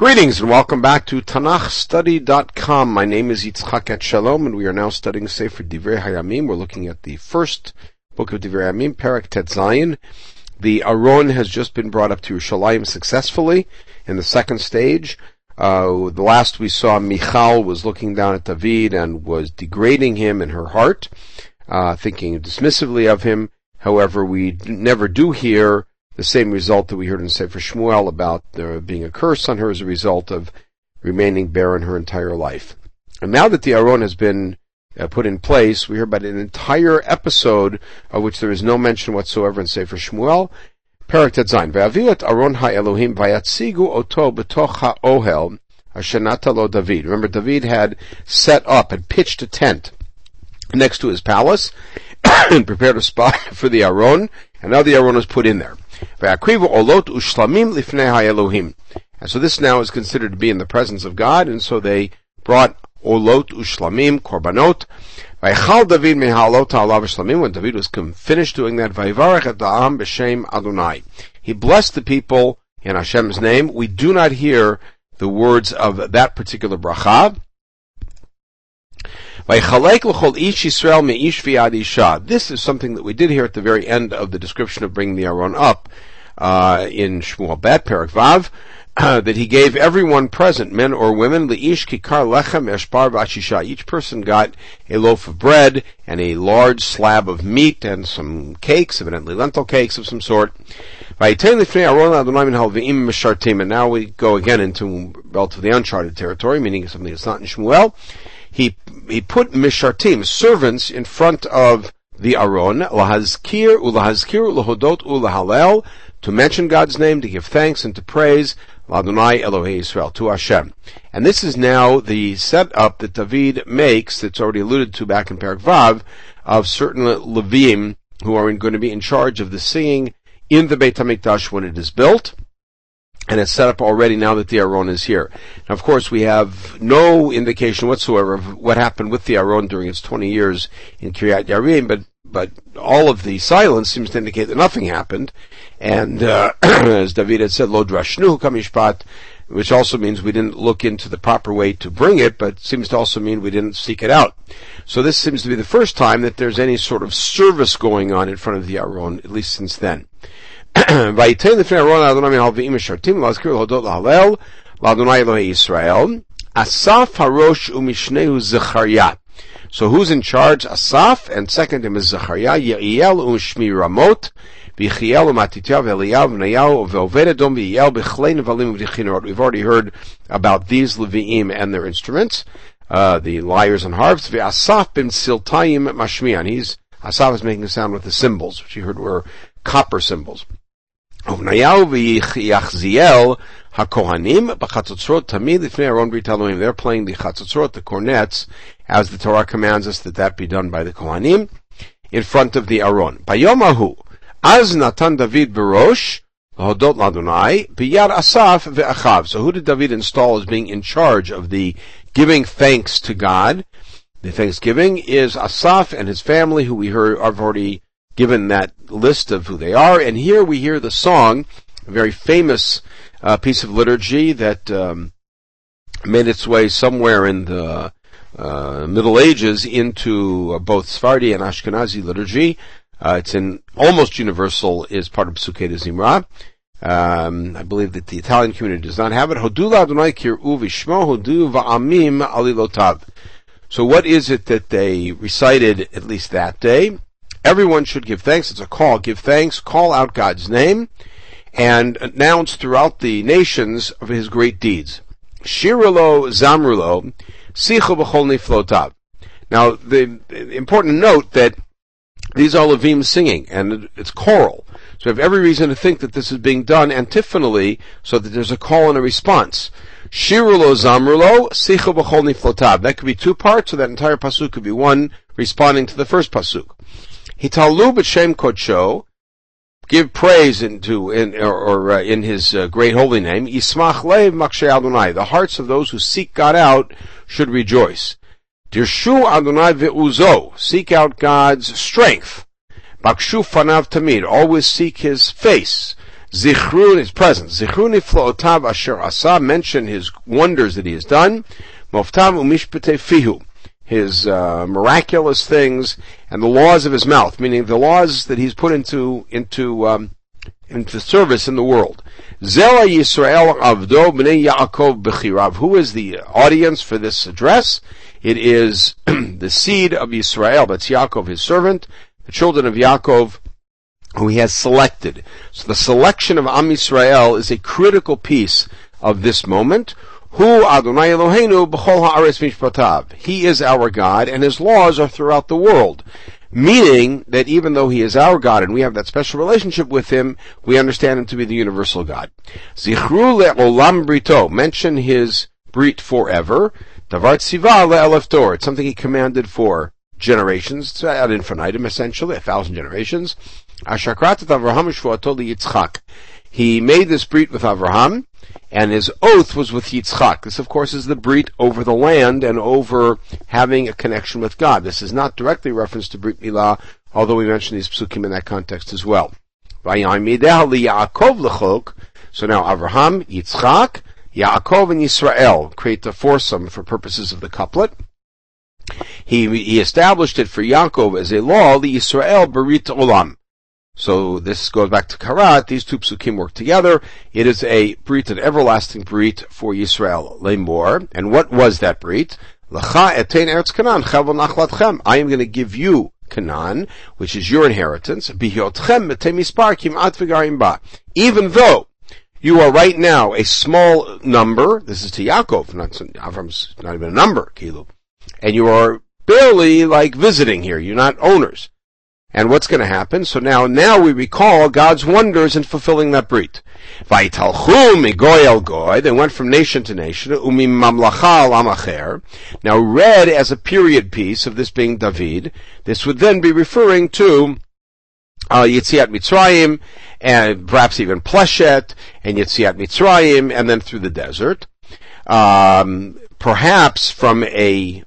Greetings and welcome back to TanachStudy.com. My name is Yitzchak Etshalom and we are now studying Sefer Divrei Hayamim. We're looking at the first book of Divrei Hayamim, Perek Tet Zayin. The Aron has just been brought up to Yerushalayim successfully in the second stage. Uh, the last we saw, Michal was looking down at David and was degrading him in her heart, uh, thinking dismissively of him. However, we never do hear the same result that we heard in Sefer Shmuel about there being a curse on her as a result of remaining barren her entire life. And now that the Aron has been uh, put in place, we hear about an entire episode of which there is no mention whatsoever in Sefer Shmuel. Perak Tetzain. Ve'avilat Aron ha'Elohim vayatzigu oto b'toch ha'ohel ashenata lo David. Remember, David had set up and pitched a tent next to his palace and prepared a spot for the Aron, and now the Aron is put in there. Olot ushlamim lifnei And so this now is considered to be in the presence of God, and so they brought olot ushlamim, korbanot. Vaychal David mehalot ha'alav ushlamim, when David was finished doing that, vayvarech et da'am b'shem Adonai. He blessed the people in Hashem's name. We do not hear the words of that particular bracha. This is something that we did here at the very end of the description of bringing the Aron up uh, in Shmuel Bet, Perek Vav, uh, that he gave everyone present, men or women, leish kikar lechem eshbar v'achisha. Each person got a loaf of bread and a large slab of meat and some cakes, evidently lentil cakes of some sort. And now we go again into relatively uncharted territory, meaning something that's not in Shmuel he he put mishartim, servants, in front of the Aron, lahazkir ulahazkir lahodot ulahalel, to mention God's name, to give thanks and to praise, Ladonai Elohei Israel, to Hashem. And this is now the setup that David makes, that's already alluded to back in Perek Vav, of certain Levim who are going to be in charge of the singing in the Beit HaMikdash when it is built and it's set up already now that the Aron is here. Now, of course, we have no indication whatsoever of what happened with the Aron during its 20 years in Kiryat Ye'arim, but but all of the silence seems to indicate that nothing happened. And uh, as David had said, lo drashnu kamishpat, which also means we didn't look into the proper way to bring it, but seems to also mean we didn't seek it out. So this seems to be the first time that there's any sort of service going on in front of the Aron, at least since then. Asaf Harosh Umishneu Zechariah. So who's in charge? Asaf, and second him is Zechariah, Ye'iel u'shmi um Ramot, V'chiel u'matityav Eliyav v'nayahu v'oved Edom v'yiel nevalim v'dichinot. We've already heard about these Levi'im and their instruments, uh, the lyres and harps. V'asaf bin siltayim mashmian. He's, Asaf is making a sound with the cymbals, which you heard were copper cymbals. Um, Elohim. They're playing the chatzotzrot, the cornets, as the Torah commands us that that be done by the Kohanim, in front of the Aron. Bayomahu, az natan David berosh, hodot ladonai, biyad asaf ve'achav. So who did David install as being in charge of the giving thanks to God? The thanksgiving is Asaf and his family, who we heard, have already given that list of who they are. And here we hear the song, a very famous uh, piece of liturgy that um, made its way somewhere in the uh, Middle Ages into uh, both Sephardi and Ashkenazi liturgy. Uh, it's in almost universal, is part of Psukei Zimra. Um, I believe that the Italian community does not have it. So what is it that they recited at least that day? Everyone should give thanks. It's a call. Give thanks, call out God's name, and announce throughout the nations of his great deeds. Shirilo Zamrulo, Sicho B'chol Niflotav. Now, the, important note that these are Levim singing, and it's choral. So we have every reason to think that this is being done antiphonally, so that there's a call and a response. Shirulo Zamrulo, Sicho B'chol Niflotav. That could be two parts, so that entire pasuk could be one responding to the first pasuk. Hitalu b'shem kodsho, give praise into in or, or uh, in His uh, great holy name. Yismach lev Adonai. The hearts of those who seek God out should rejoice. Dirshu Adonai ve'uzo. Seek out God's strength. Bakshu fanav tamid. Always seek His face. Zichrun is present. Zichrun niflootav asher asa, mention his wonders that he has done. Moftav umishpete fihu, his uh, miraculous things and the laws of his mouth, meaning the laws that he's put into into um, into service in the world. Zela Yisrael Avdo Bnei Yaakov Bechirav. Who is the audience for this address? It is the seed of Yisrael. That's Yaakov, his servant, the children of Yaakov, who he has selected. So the selection of Am Yisrael is a critical piece of this moment. Hu Adonai Eloheinu b'chol ha'aretz mishpatav. He is our God, and His laws are throughout the world. Meaning that even though He is our God and we have that special relationship with Him, we understand Him to be the universal God. Zichru le'olam brito. Mention His brit forever. Davar tziva le'elef It's something He commanded for generations. Ad infinitum, essentially, a thousand generations. Ashakrat Avraham Yitzchak. He made this brit with Avraham, and his oath was with Yitzchak. This, of course, is the brit over the land and over having a connection with God. This is not directly referenced to Brit Milah, although we mention these psukim in that context as well. So now Avraham, Yitzchak, Yaakov, and Yisrael create the foursome for purposes of the couplet. He, he established it for Yaakov as a law, the Yisrael Berit Olam. So this goes back to Karat. These two psukim work together. It is a brit, an everlasting brit for Yisrael. Lemor. And what was that brit? L'cha etein eretz nachlatchem. I am going to give you Canaan, which is your inheritance. Even though you are right now a small number, this is to Yaakov, not Avram's not even a number, Kilu, and you are barely like visiting here. You're not owners. And what's going to happen? So now, now we recall God's wonders in fulfilling that brit. They went from nation to nation. Now read as a period piece of this being David. This would then be referring to uh, Yitziat Mitzrayim, and perhaps even Pleshet, and Yitziat Mitzrayim, and then through the desert. Um, perhaps from a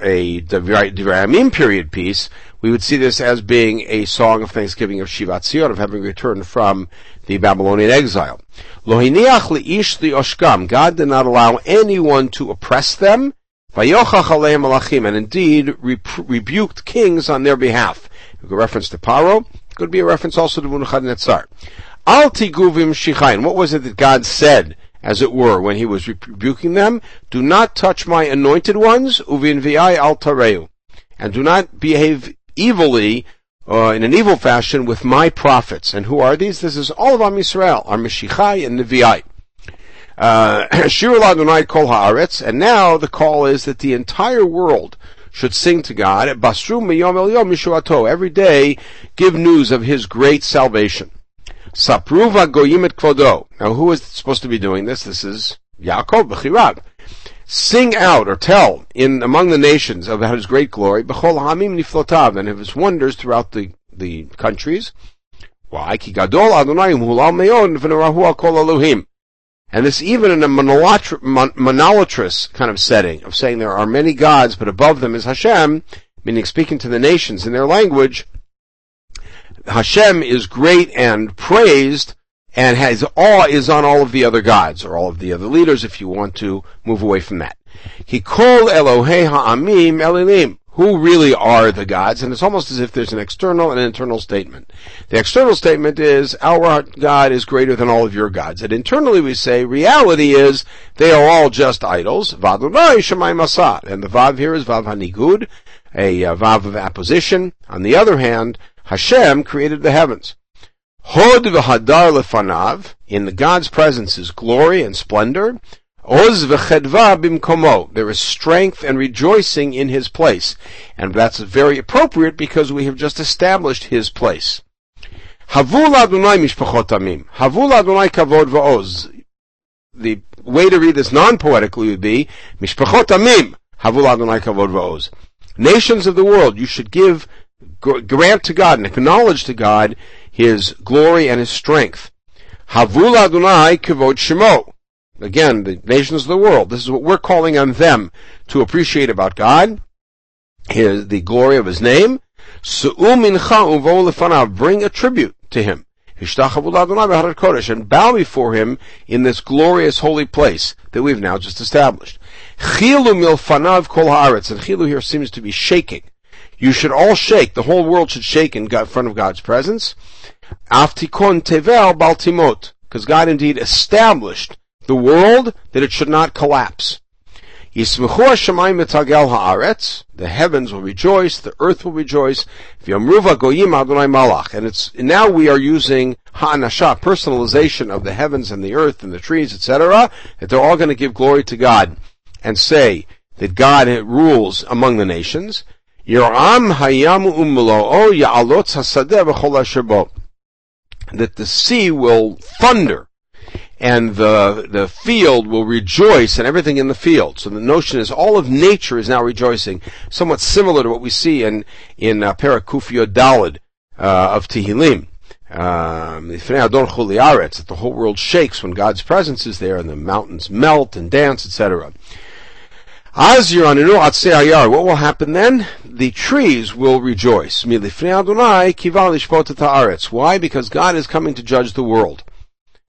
a Devarim period piece, we would see this as being a song of thanksgiving of Shivat Zion, of having returned from the Babylonian exile. Lohiniach li'ish oshkam. God did not allow anyone to oppress them. Vayochach aleim malachim, and indeed rebuked kings on their behalf. A reference to Paro. Could be a reference also to Nebuchadnezzar. Al tiguvim shichain. What was it that God said as it were, when he was rebuking them, do not touch my anointed ones, uvin vi'ai al tareu, and do not behave evilly, uh, in an evil fashion with my prophets. And who are these? This is all of Am Yisrael, our Meshichai and Nevi'ai. Uh, Shir Adonai Kol Haaretz, and now the call is that the entire world should sing to God, Basru Miyom El Yom Mishuato, every day give news of His great salvation. Sapruva Goyim et Kvodo. Now who is supposed to be doing this? This is Yaakov Bechirav sing out or tell in among the nations of his great glory, b'chol hamim niflotav, and of his wonders throughout the, the countries. And this even in a monolatrous kind of setting of saying there are many gods, but above them is Hashem, meaning speaking to the nations in their language, Hashem is great and praised, and his awe is on all of the other gods or all of the other leaders if you want to move away from that. He called Elohei Ha'amim Elilim. Who really are the gods? And it's almost as if there's an external and an internal statement. The external statement is, our God is greater than all of your gods. And internally we say, reality is, they are all just idols. Vadunai Shemai Masad. And the Vav here is Vav Hanigud, a uh, Vav of apposition. On the other hand, Hashem created the heavens. Hod v'hadar lefanav, in the God's presence is glory and splendor. Oz v'chedva bimkomo, there is strength and rejoicing in his place. And that's very appropriate because we have just established his place. Havul Adonai mishpachot amim. Havul Adonai kavod v'oz. The way to read this non-poetically would be, mishpachot amim. Havul Adonai kavod v'oz. Nations of the world, you should give, grant to God and acknowledge to God his glory and his strength. Havul Adonai kivod shemo. Again, the nations of the world. This is what we're calling on them to appreciate about God, his, the glory of his name. Bring a tribute to him. and bow before him in this glorious holy place that we've now just established. Chilu milfanav kol haaretz, and chilu here seems to be shaking. You should all shake, the whole world should shake in front of God's presence. Aftikon tevel baltimot, because God indeed established the world that it should not collapse. The heavens will rejoice, the earth will rejoice. And it's now we are using ha'anasha, personalization of the heavens and the earth and the trees, etc. That they're all going to give glory to God and say that God rules among the nations. Umlo ya'alot hasadeh v'chol That the sea will thunder and the the field will rejoice and everything in the field. So the notion is all of nature is now rejoicing, somewhat similar to what we see in in uh, Parakufio Dalid uh, of Tehillim. Um, that the whole world shakes when God's presence is there and the mountains melt and dance, etc. What will happen then? The trees will rejoice. Why? Because God is coming to judge the world.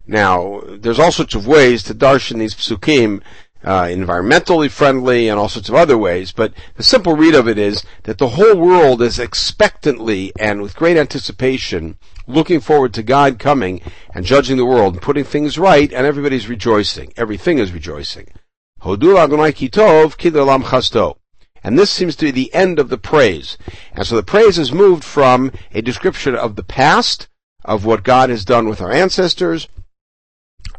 Now, there's all sorts of ways to darshan these psukim, uh, environmentally friendly and all sorts of other ways, but the simple read of it is that the whole world is expectantly and with great anticipation looking forward to God coming and judging the world and putting things right, and everybody's rejoicing. Everything is rejoicing. Adonai Kitov. And this seems to be the end of the praise. And so the praise has moved from a description of the past, of what God has done with our ancestors,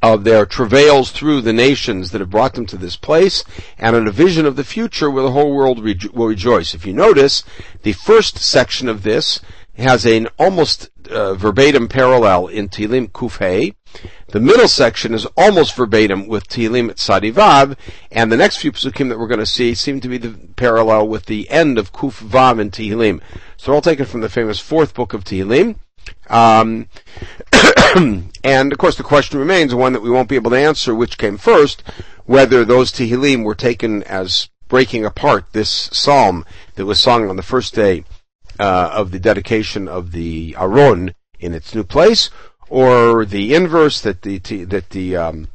of their travails through the nations that have brought them to this place, and a vision of the future where the whole world will rejoice. If you notice, the first section of this has an almost uh, verbatim parallel in Tehillim Kufay. The middle section is almost verbatim with Tehillim Sadivav, and the next few psukim that we're going to see seem to be the parallel with the end of Kuf Vav in Tehillim. So they're all taken from the famous fourth book of Tehillim. Um, and of course, the question remains one that we won't be able to answer: which came first, whether those Tehillim were taken as breaking apart this psalm that was sung on the first day uh, of the dedication of the Aron in its new place, or the inverse that the that the um,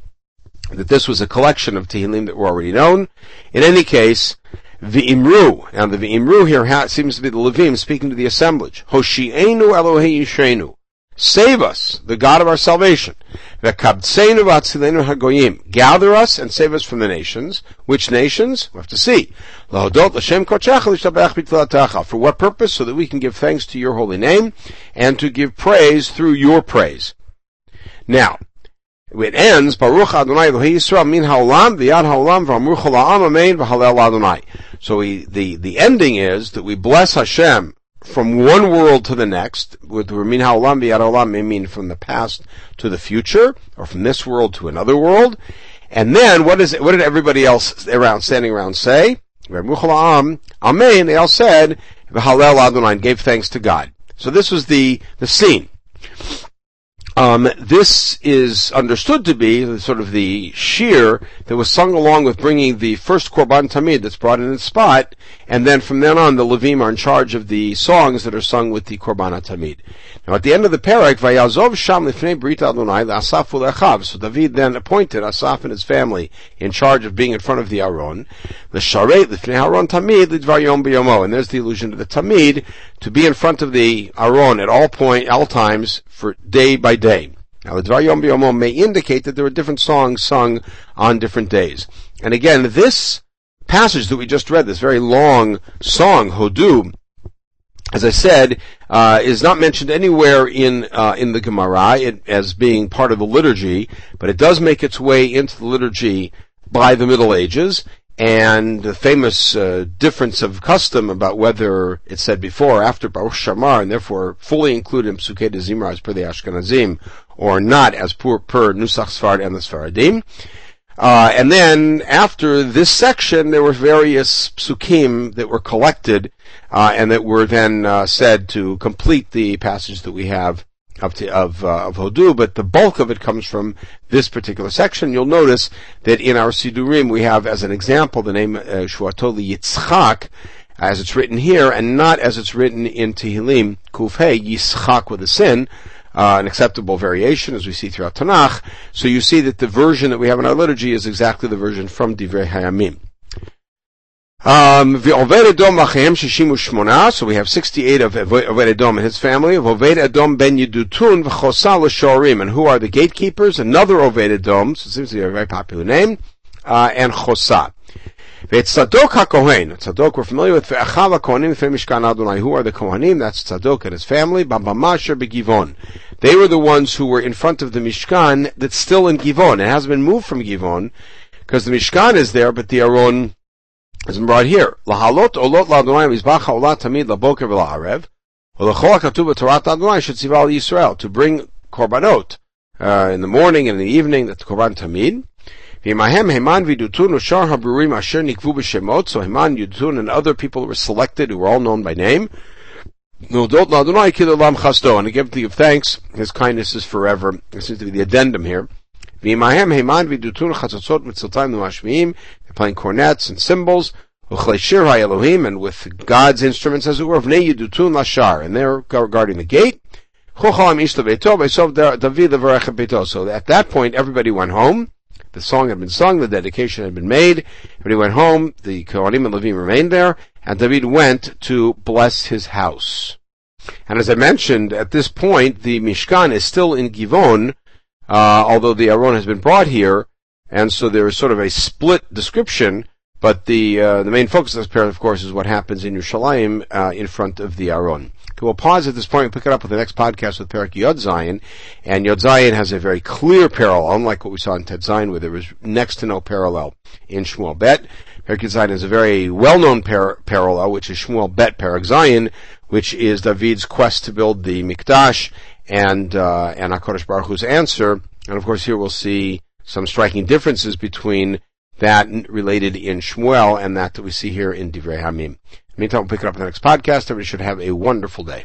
that this was a collection of Tehillim that were already known. In any case, V'imru, and the V'imru here seems to be the Levim speaking to the assemblage. Hoshi'enu Elohei Yishenu. Save us, the God of our salvation. Gather us and save us from the nations. Which nations? We have to see. For what purpose? So that we can give thanks to your holy name and to give praise through your praise. Now, it ends, Baruch Adonai Elohei Yisrael min haolam v'yad haolam ha'am amen v'halel Adonai. So we, the, the ending is that we bless Hashem from one world to the next, with min haolam haolam may mean from the past to the future, or from this world to another world. And then, what is it, what did everybody else around, standing around say? Amen, they all said, v'halel Adonai, gave thanks to God. So this was the, the scene. Um, this is understood to be sort of the shir that was sung along with bringing the first korban tamid that's brought in its spot, and then from then on the levim are in charge of the songs that are sung with the korban tamid. Now at the end of the parak, vayazov sham lifnei brit Adonai asaf ulechav. So David then appointed Asaf and his family in charge of being in front of the Aron. The sharet lifnei Aron tamid lidvar yom biyomo, and there's the allusion to the tamid to be in front of the Aron at all point, all times for day by day. Now, the Dvar Yom B'Yomo may indicate that there are different songs sung on different days. And again, this passage that we just read, this very long song, Hodu, as I said, uh, is not mentioned anywhere in uh, in the Gemara it, as being part of the liturgy, but it does make its way into the liturgy by the Middle Ages, and the famous uh, difference of custom about whether it's said before or after Baruch She'amar, and therefore fully included in Psukei de Zimra as per the Ashkenazim, or not as per, per Nusach Sfard and the Sfaradim. Uh, and then after this section, there were various psukim that were collected uh, and that were then uh, said to complete the passage that we have of of, uh, of Hodu, but the bulk of it comes from this particular section. You'll notice that in our Sidurim we have as an example the name uh, Shuatoli Yitzchak, as it's written here, and not as it's written in Tehillim Kufhei Yitzchak with a sin. uh, an acceptable variation, as we see throughout Tanakh. So you see that the version that we have in our liturgy is exactly the version from Divrei Hayamim. Um, So we have 68 of Oved and his family. Oved Ben Yedutun V'Chosa L'Shorim. And who are the gatekeepers? Another Oved Edom. So it seems to be a very popular name. Uh, and Chosa. It's Tzadok HaKohen. Tzadok we're familiar with. Ve'achav Mishkan Adonai. Who are the Kohanim? That's Tzadok and his family. Babamasher Begivon. They were the ones who were in front of the Mishkan that's still in Givon. It hasn't been moved from Givon because the Mishkan is there, but the Aron been brought here. Lahalot olot la'Adonai mizbach ha'olat tamid laboker v'la'arev. V'lechol ha'katuv b'torat Adonai shetzival Yisrael. To bring korbanot uh, in the morning and in the evening, that's korban tamid. V'imahem Heman v'dutun u'shar ha'brurim asher nikvu b'shemot. So Heman, Yedutun, and other people were selected who were all known by name. Nodot la'Adonai kidalam chasto. And to give, give thanks, His kindness is forever. This seems to be the addendum here. V'yimahem Heman v'dutun chatzotzot playing cornets and cymbals. Uchleishir ha'elohim, and with God's instruments, as it were, v'nei yidutun lashar. And they're guarding the gate. So at that point, everybody went home. The song had been sung, the dedication had been made. Everybody went home. The Kohanim and Levim remained there, and David went to bless his house. And as I mentioned, at this point, the Mishkan is still in Givon, uh, although the Aron has been brought here, and so there is sort of a split description. But the uh, the main focus of this pair, of course, is what happens in Yerushalayim uh, in front of the Aron. Okay, we'll pause at this point and pick it up with the next podcast with Perek Yod Zayin. And Yod Zayin has a very clear parallel, unlike what we saw in Tet Zayin, where there was next to no parallel in Shmuel Bet. Perek Yod Zayin is a very well-known par- parallel, which is Shmuel Bet Perek Zayin, which is David's quest to build the Mikdash and uh, and Hakadosh Baruch Hu's answer. And of course, here we'll see some striking differences between that related in Shmuel and that that we see here in Divrei Hayamim. Meantime, we'll pick it up in the next podcast. Everybody should have a wonderful day.